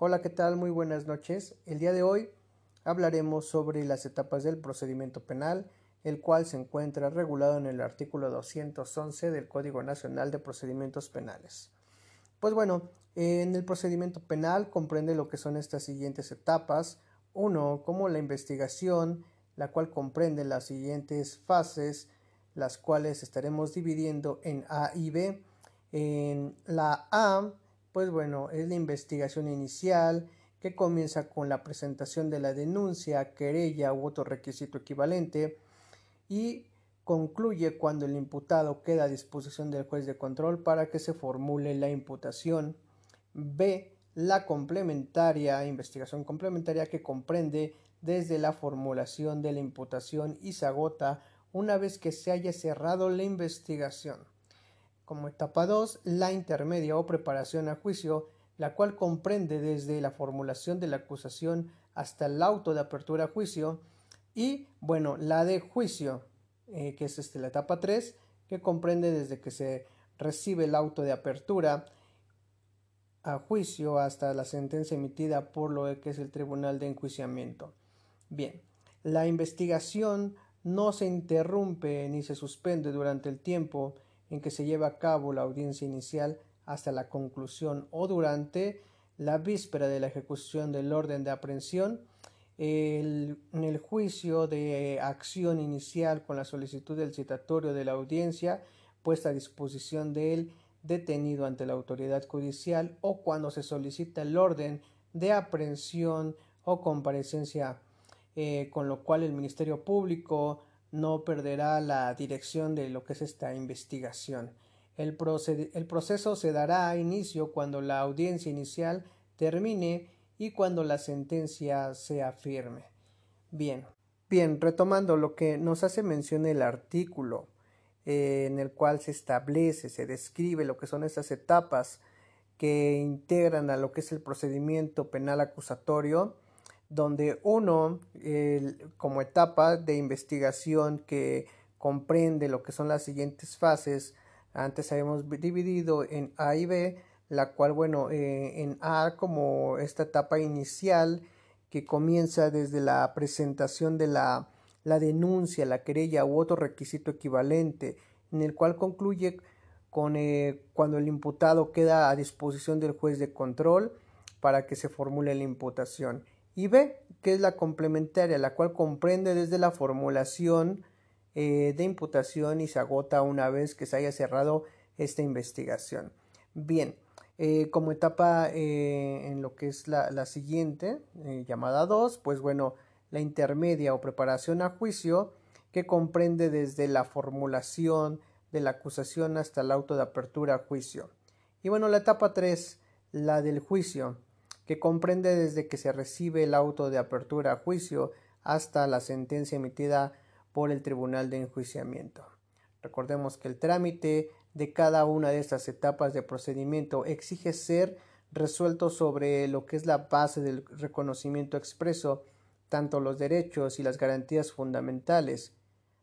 Hola, ¿qué tal? Muy buenas noches. El día de hoy hablaremos sobre las etapas del procedimiento penal, el cual se encuentra regulado en el artículo 211 del Código Nacional de Procedimientos Penales. Pues bueno, en el procedimiento penal comprende lo que son estas siguientes etapas. Uno, como la investigación, la cual comprende las siguientes fases, las cuales estaremos dividiendo en A y B. En la A, pues bueno, es la investigación inicial que comienza con la presentación de la denuncia, querella u otro requisito equivalente y concluye cuando el imputado queda a disposición del juez de control para que se formule la imputación. B. La complementaria, investigación complementaria que comprende desde la formulación de la imputación y se agota una vez que se haya cerrado la investigación. Como etapa 2, la intermedia o preparación a juicio, la cual comprende desde la formulación de la acusación hasta el auto de apertura a juicio. Y bueno, la de juicio, eh, que es este, la etapa 3, que comprende desde que se recibe el auto de apertura a juicio hasta la sentencia emitida por lo que es el Tribunal de Enjuiciamiento. Bien, la investigación no se interrumpe ni se suspende durante el tiempo en que se lleva a cabo la audiencia inicial hasta la conclusión o durante la víspera de la ejecución del orden de aprehensión, en el juicio de acción inicial con la solicitud del citatorio de la audiencia puesta a disposición del detenido ante la autoridad judicial o cuando se solicita el orden de aprehensión o comparecencia eh, con lo cual el Ministerio Público no perderá la dirección de lo que es esta investigación. El, el proceso se dará a inicio cuando la audiencia inicial termine y cuando la sentencia sea firme. Bien, bien, retomando lo que nos hace mención el artículo eh, en el cual se establece, se describe lo que son estas etapas que integran a lo que es el procedimiento penal acusatorio, donde uno, como etapa de investigación que comprende lo que son las siguientes fases, antes habíamos dividido en A y B, la cual, bueno, eh, en A como esta etapa inicial que comienza desde la presentación de la, la denuncia, la querella u otro requisito equivalente, en el cual concluye con eh, cuando el imputado queda a disposición del juez de control para que se formule la imputación y B, que es la complementaria, la cual comprende desde la formulación eh, de imputación y se agota una vez que se haya cerrado esta investigación. Bien, eh, como etapa eh, en lo que es la, la siguiente, llamada 2, pues bueno, la intermedia o preparación a juicio, que comprende desde la formulación de la acusación hasta el auto de apertura a juicio. Y bueno, la etapa 3, la del juicio, que comprende desde que se recibe el auto de apertura a juicio hasta la sentencia emitida por el Tribunal de Enjuiciamiento. Recordemos que el trámite de cada una de estas etapas de procedimiento exige ser resuelto sobre lo que es la base del reconocimiento expreso, tanto los derechos y las garantías fundamentales,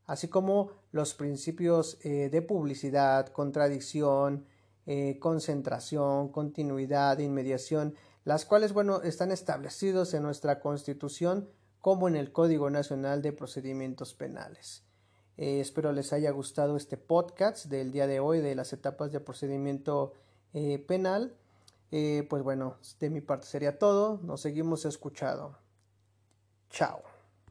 así como los principios eh, de publicidad, contradicción, eh, concentración, continuidad, inmediación las cuales, bueno, están establecidos en nuestra Constitución como en el Código Nacional de Procedimientos Penales. Eh, espero les haya gustado este podcast del día de hoy de las etapas de procedimiento eh, penal. Eh, pues bueno, de mi parte sería todo. Nos seguimos escuchando. Chao.